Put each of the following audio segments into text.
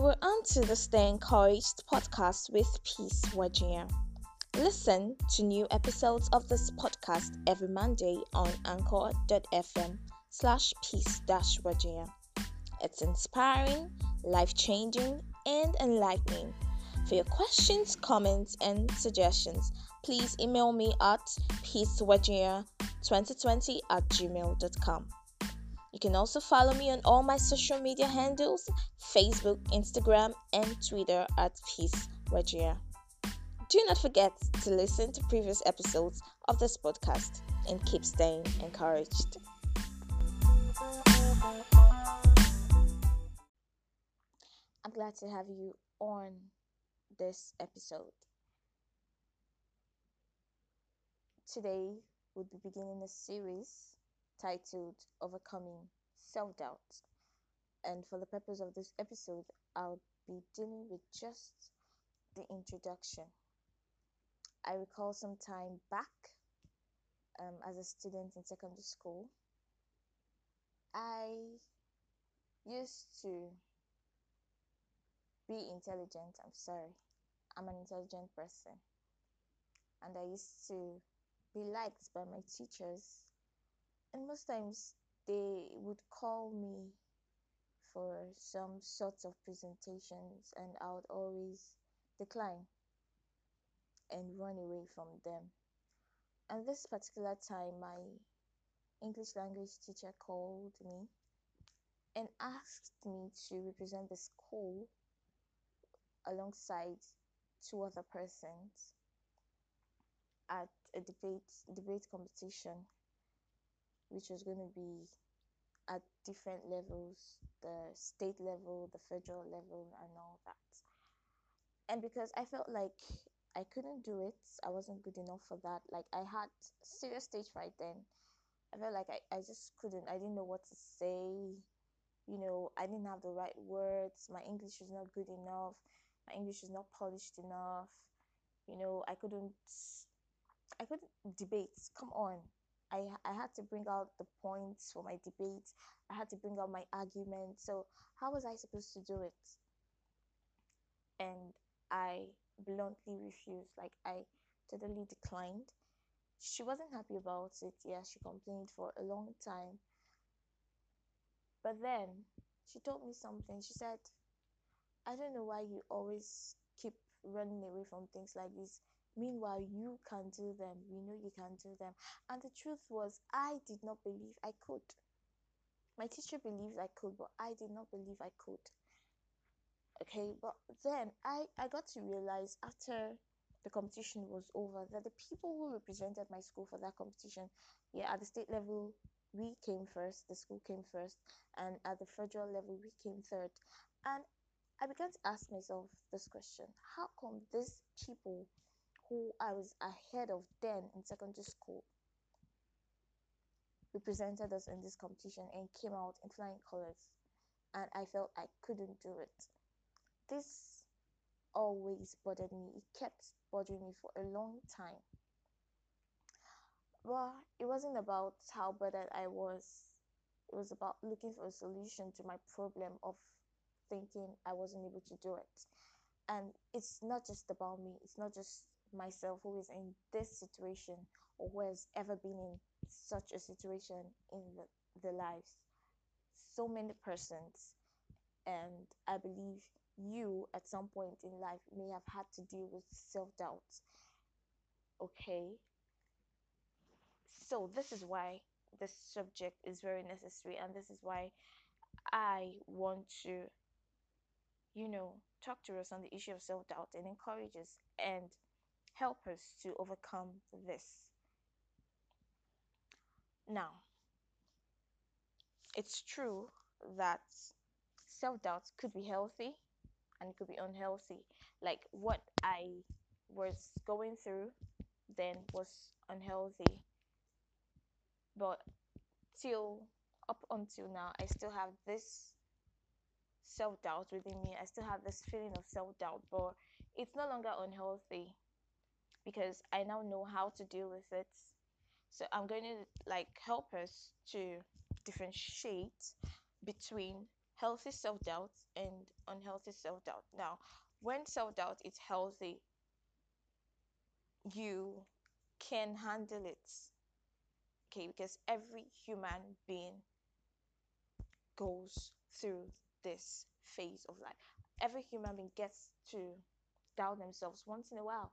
You are onto the Stay Encouraged podcast with Peace Wajia. Listen to new episodes of this podcast every Monday on anchor.fm slash peace dash Wajia. It's inspiring, life changing, and enlightening. For your questions, comments, and suggestions, please email me at peacewajia2020 at gmail.com. You can also follow me on all my social media handles Facebook, Instagram, and Twitter at Peace Wajia. Do not forget to listen to previous episodes of this podcast and keep staying encouraged. I'm glad to have you on this episode. Today, we'll be beginning a series titled Overcoming Self Doubt. And for the purpose of this episode, I'll be dealing with just the introduction. I recall some time back um, as a student in secondary school, I used to be intelligent. I'm sorry. I'm an intelligent person. And I used to be liked by my teachers and most times they would call me for some sorts of presentations and I would always decline and run away from them. And this particular time, my English language teacher called me and asked me to represent the school alongside two other persons at a debate debate competition which was going to be at different levels the state level, the federal level, and all that. And because I felt like I couldn't do it, I wasn't good enough for that. Like, I had serious stage fright then. I felt like I, I just couldn't, I didn't know what to say. You know, I didn't have the right words. My English was not good enough. My English was not polished enough. You know, I couldn't, I couldn't debate. Come on I, I had to bring out the points for my debate. I had to bring out my argument. So, how was I supposed to do it? And I bluntly refused. Like, I totally declined. She wasn't happy about it. Yeah, she complained for a long time. But then she told me something. She said, I don't know why you always keep running away from things like this. Meanwhile, you can do them. We know you can do them. And the truth was, I did not believe I could. My teacher believed I could, but I did not believe I could. Okay, but then I, I got to realize after the competition was over that the people who represented my school for that competition, yeah, at the state level, we came first, the school came first, and at the federal level, we came third. And I began to ask myself this question how come these people who I was ahead of then in secondary school represented us in this competition and came out in flying colors and I felt I couldn't do it. This always bothered me. It kept bothering me for a long time. Well, it wasn't about how bothered I was. It was about looking for a solution to my problem of thinking I wasn't able to do it. And it's not just about me. It's not just myself who is in this situation or who has ever been in such a situation in the, the lives. So many persons and i believe you at some point in life may have had to deal with self-doubt okay? So this is why this subject is very necessary and this is why i want to you know talk to us on the issue of self-doubt and encourage us and help us to overcome this. Now, it's true that self doubt could be healthy and it could be unhealthy. Like what I was going through then was unhealthy. But till up until now, I still have this self doubt within me. I still have this feeling of self doubt, but it's no longer unhealthy because I now know how to deal with it. So I'm going to like help us to differentiate between healthy self-doubt and unhealthy self-doubt. Now when self-doubt is healthy you can handle it. Okay because every human being goes through this phase of life. Every human being gets to doubt themselves once in a while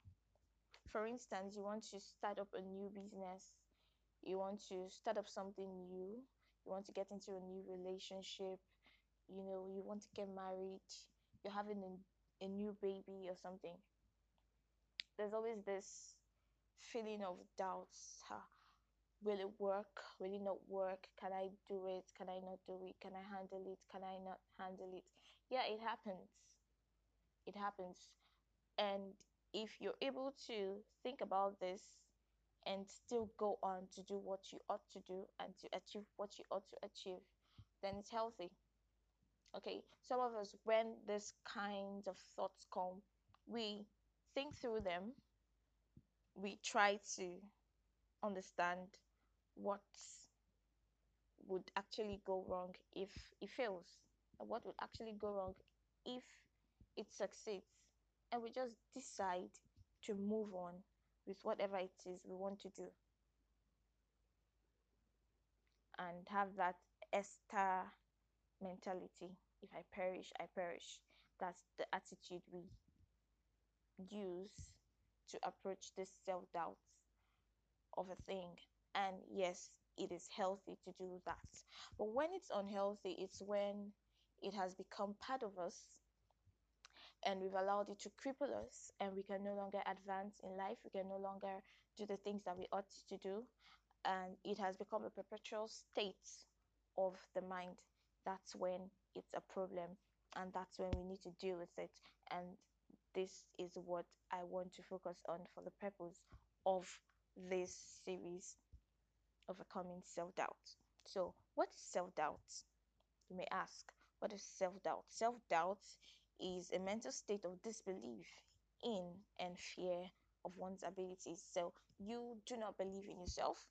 for instance you want to start up a new business you want to start up something new you want to get into a new relationship you know you want to get married you're having a, a new baby or something. There's always this feeling of doubts. Huh? will it work? Will it not work? Can i do it? Can i not do it? Can i handle it? Can i not handle it? Yeah it happens. It happens. And if you're able to think about this and still go on to do what you ought to do and to achieve what you ought to achieve then it's healthy. Okay? Some of us when this kind of thoughts come we think through them. We try to understand what would actually go wrong if it fails. And what would actually go wrong if it succeeds and we just decide to move on with whatever it is we want to do and have that Esther mentality. If I perish, I perish. That's the attitude we use to approach this self doubt of a thing. And yes, it is healthy to do that. But when it's unhealthy, it's when it has become part of us and we've allowed it to cripple us and we can no longer advance in life we can no longer do the things that we ought to do and it has become a perpetual state of the mind. That's when it's a problem and that's when we need to deal with it and this is what i want to focus on for the purpose of this series overcoming self-doubt. So what is self-doubt you may ask? What is self-doubt? Self-doubt is a mental state of disbelief in and fear of one's abilities. So you do not believe in yourself,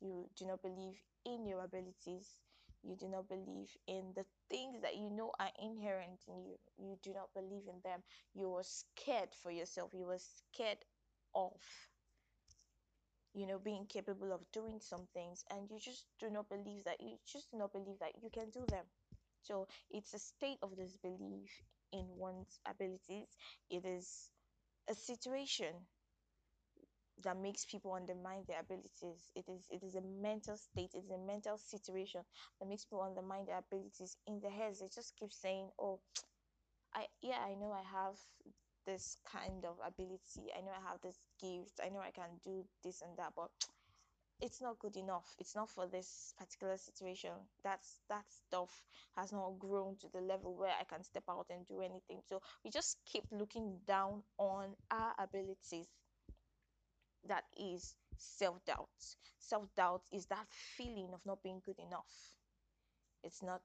you do not believe in your abilities, you do not believe in the things that you know are inherent in you, you do not believe in them. You are scared for yourself, you are scared of you know being capable of doing some things and you just do not believe that you just do not believe that you can do them. So it's a state of disbelief in one's abilities. It is a situation that makes people undermine their abilities. It is it is a mental state, it is a mental situation that makes people undermine their abilities. In their heads, they just keep saying, Oh, I yeah, I know I have this kind of ability. I know I have this gift. I know I can do this and that, but it's not good enough. It's not for this particular situation. That's that stuff has not grown to the level where i can step out and do anything. So we just keep looking down on our abilities. That is self-doubt. Self-doubt is that feeling of not being good enough. It's not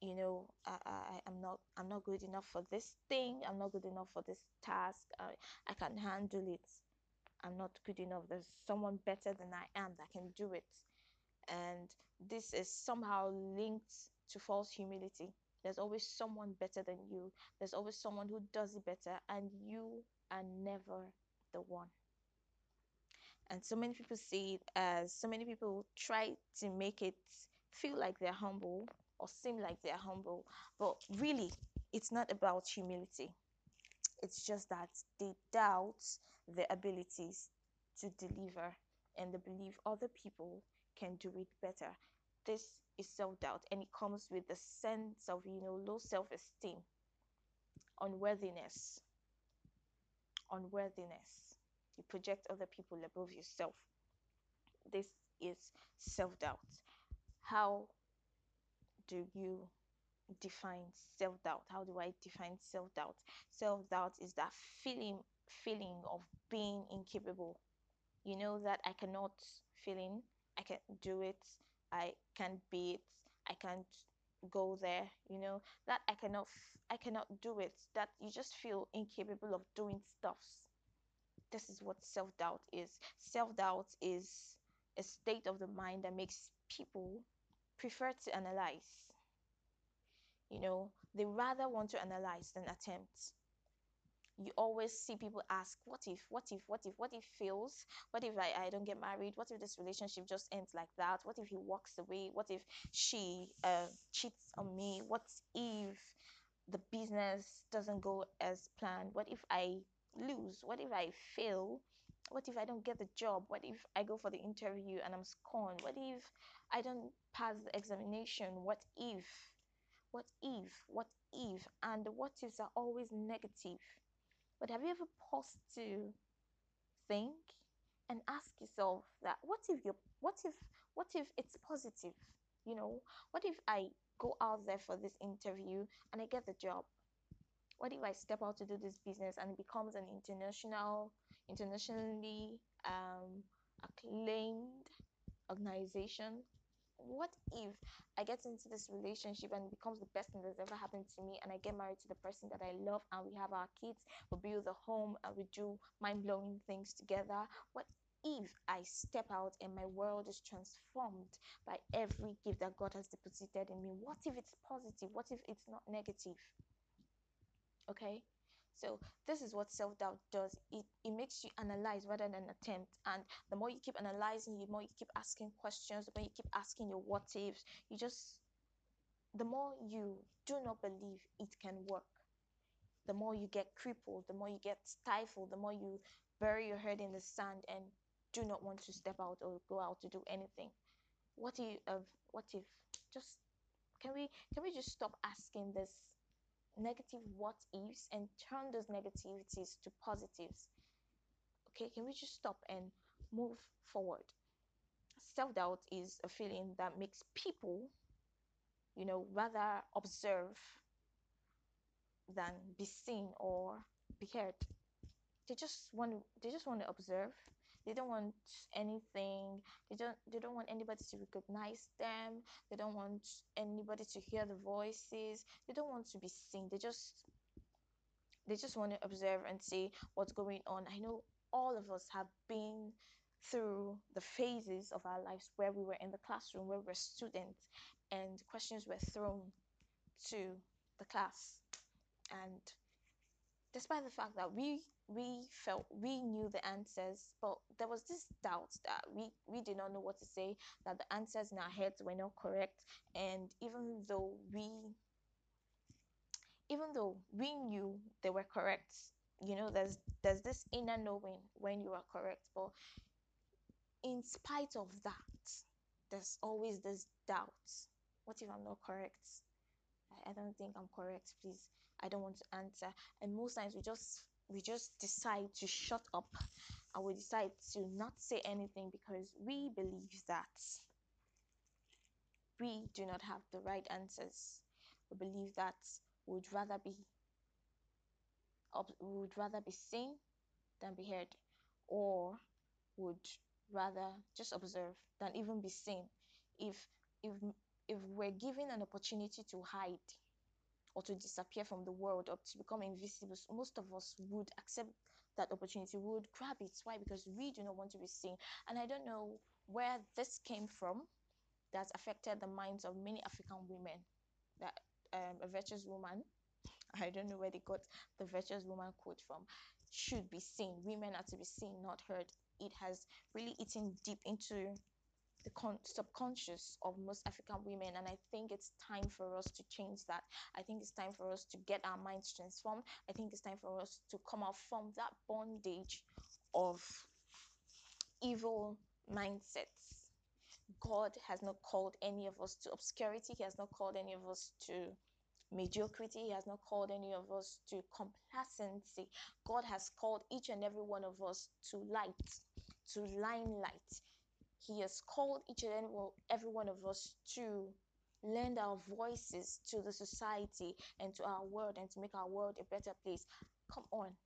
you know I, I i'm not i'm not good enough for this thing. I'm not good enough for this task. I, I can handle it I'm not good enough. There's someone better than I am that can do it. And this is somehow linked to false humility. There's always someone better than you, there's always someone who does it better, and you are never the one. And so many people see it as so many people try to make it feel like they're humble or seem like they're humble, but really, it's not about humility it's just that they doubt their abilities to deliver and they believe other people can do it better. This is self doubt and it comes with a sense of, you know, low self esteem, unworthiness. Unworthiness. You project other people above yourself. This is self doubt. How do you define self-doubt? How do i define self-doubt? Self-doubt is that feeling feeling of being incapable. You know that i cannot feeling i can't do it i can't be it i can't go there you know? That i cannot i cannot do it. That you just feel incapable of doing stuffs this is what self-doubt is. Self-doubt is a state of the mind that makes people prefer to analyze You know, they rather want to analyze than attempt. You always see people ask, What if, what if, what if, what if fails? What if I, I don't get married? What if this relationship just ends like that? What if he walks away? What if she uh, cheats on me? What if the business doesn't go as planned? What if I lose? What if I fail? What if I don't get the job? What if I go for the interview and I'm scorned? What if I don't pass the examination? What if? What if? What if? And what ifs are always negative. But have you ever paused to think and ask yourself that what if you what if what if it's positive? You know, what if I go out there for this interview and I get the job? What if I step out to do this business and it becomes an international, internationally um, acclaimed organization? What if I get into this relationship and becomes the best thing that's ever happened to me and I get married to the person that I love and we have our kids, we build a home and we do mind blowing things together? What if I step out and my world is transformed by every gift that God has deposited in me? What if it's positive? What if it's not negative? Okay. So this is what self-doubt does. It, it makes you analyze rather than attempt. And the more you keep analyzing, the more you keep asking questions, the more you keep asking your what ifs, you just the more you do not believe it can work, the more you get crippled, the more you get stifled, the more you bury your head in the sand and do not want to step out or go out to do anything. What if of what if just can we can we just stop asking this negative what ifs and turn those negativities to positives. Okay can we just stop and move forward? Self-doubt is a feeling that makes people you know rather observe than be seen or be heard. They just want they just want to observe they don't want anything. They don't they don't want anybody to recognize them. They don't want anybody to hear the voices. They don't want to be seen. They just they just want to observe and see what's going on. I know all of us have been through the phases of our lives where we were in the classroom where we were students and questions were thrown to the class. And despite the fact that we we felt we knew the answers but there was this doubt that we we did not know what to say that the answers in our heads were not correct. And even though we even though we knew they were correct you know there's there's this inner knowing when you are correct. But in spite of that there's always this doubt. What if i'm not correct? I, I don't think i'm correct please. I don't want to answer. And most times we just we just decide to shut up and we decide to not say anything because we believe that we do not have the right answers. We believe that we would rather be would rather be seen than be heard or would rather just observe than even be seen if if if we're given an opportunity to hide or to disappear from the world or to become invisible, most of us would accept that opportunity, would grab it. Why? Because we do not want to be seen. And I don't know where this came from that affected the minds of many African women. That um, a virtuous woman, I don't know where they got the virtuous woman quote from, should be seen. Women are to be seen, not heard. It has really eaten deep into the con- subconscious of most African women. And I think it's time for us to change that. I think it's time for us to get our minds transformed. I think it's time for us to come out from that bondage of evil mindsets. God has not called any of us to obscurity, He has not called any of us to mediocrity. He has not called any of us to complacency. God has called each and every one of us to light, to limelight. He has called each and every one of us to lend our voices to the society and to our world and to make our world a better place. Come on.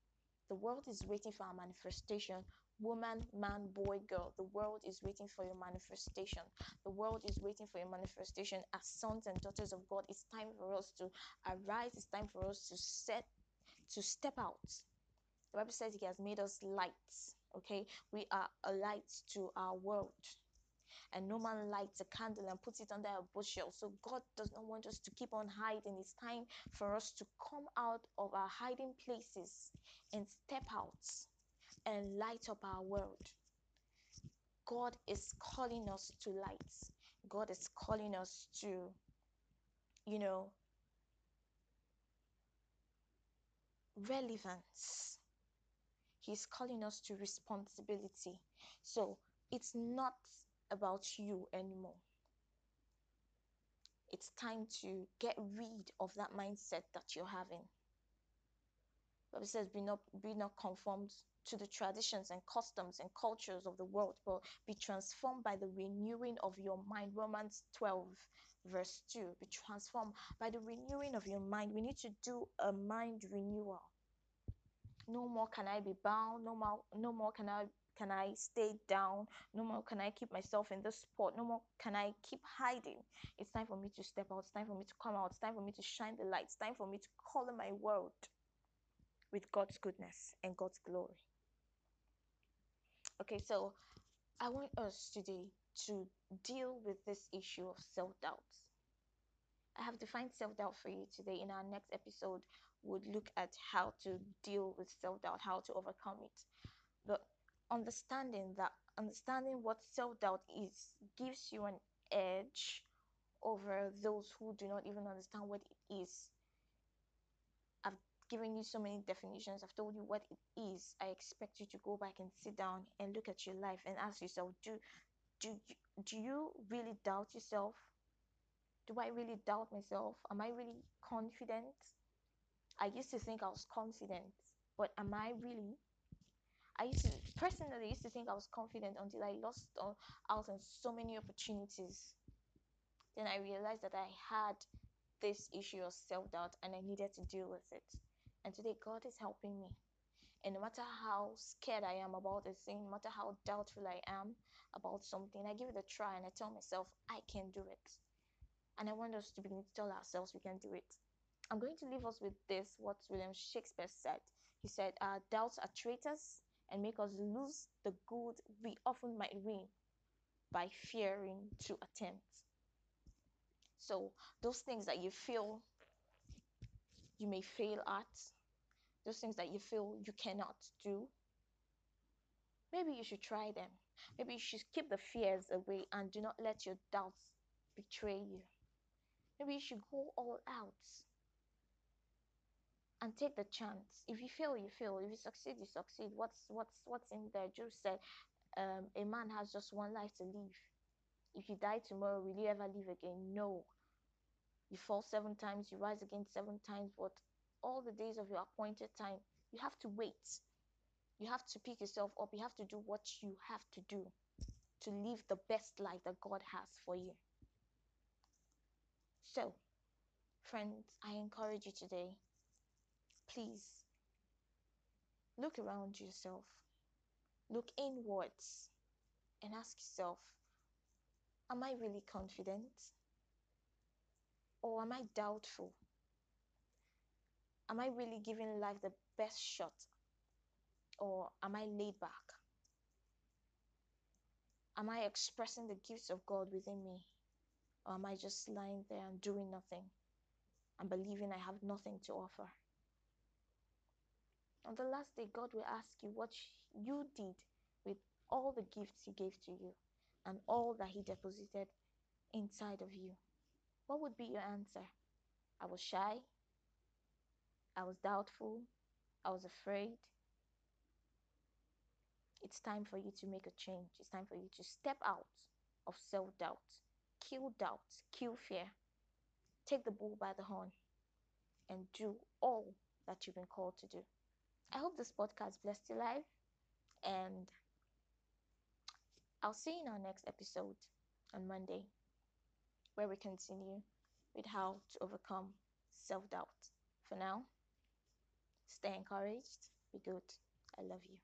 The world is waiting for our manifestation. Woman, man, boy, girl, the world is waiting for your manifestation. The world is waiting for your manifestation as sons and daughters of God. It's time for us to arise. It's time for us to set, to step out. The Bible says He has made us lights okay we are a light to our world and no man lights a candle and puts it under a bushel. So God does not want us to keep on hiding. It's time for us to come out of our hiding places and step out and light up our world. God is calling us to light. God is calling us to, you know, relevance. He's calling us to responsibility. So it's not about you anymore. It's time to get rid of that mindset that you're having. Bible says, be not be not conformed to the traditions and customs and cultures of the world, but be transformed by the renewing of your mind. Romans 12, verse 2. Be transformed by the renewing of your mind. We need to do a mind renewal. No more can I be bound. No more, no more can I can I stay down. No more can I keep myself in this spot. No more can I keep hiding. It's time for me to step out. It's time for me to come out. It's time for me to shine the light. It's time for me to color my world with God's goodness and God's glory. Okay, so I want us today to deal with this issue of self doubt. I have defined self doubt for you today. In our next episode, would look at how to deal with self doubt, how to overcome it. But understanding that understanding what self doubt is gives you an edge over those who do not even understand what it is. I've given you so many definitions, I've told you what it is. I expect you to go back and sit down and look at your life and ask yourself, do do you, do you really doubt yourself? Do I really doubt myself? Am I really confident? I used to think I was confident, but am I really? I used to personally used to think I was confident until I lost uh, out on so many opportunities. Then I realized that I had this issue of self doubt and I needed to deal with it. And today, God is helping me. And no matter how scared I am about a thing, no matter how doubtful I am about something, I give it a try and I tell myself, I can do it. And I want us to begin to tell ourselves we can do it. I'm going to leave us with this what William Shakespeare said. He said, doubts are traitors and make us lose the good we often might win by fearing to attempt. So, those things that you feel you may fail at, those things that you feel you cannot do, maybe you should try them. Maybe you should keep the fears away and do not let your doubts betray you. Maybe you should go all out and take the chance. If you fail, you fail. If you succeed, you succeed. What's what's what's in there? Job said, um, a man has just one life to live. If you die tomorrow, will you ever live again? No. You fall seven times, you rise again seven times, but all the days of your appointed time, you have to wait. You have to pick yourself up. You have to do what you have to do to live the best life that God has for you. So, friends, I encourage you today please look around yourself, look inwards, and ask yourself Am I really confident? Or am I doubtful? Am I really giving life the best shot? Or am I laid back? Am I expressing the gifts of God within me? Or am I just lying there and doing nothing and believing I have nothing to offer? On the last day, God will ask you what you did with all the gifts He gave to you and all that He deposited inside of you. What would be your answer? I was shy. I was doubtful. I was afraid. It's time for you to make a change. It's time for you to step out of self doubt, kill doubt, kill fear. Take the bull by the horn and do all that you've been called to do. I hope this podcast blessed your life, and I'll see you in our next episode on Monday, where we continue with how to overcome self doubt. For now, stay encouraged, be good. I love you.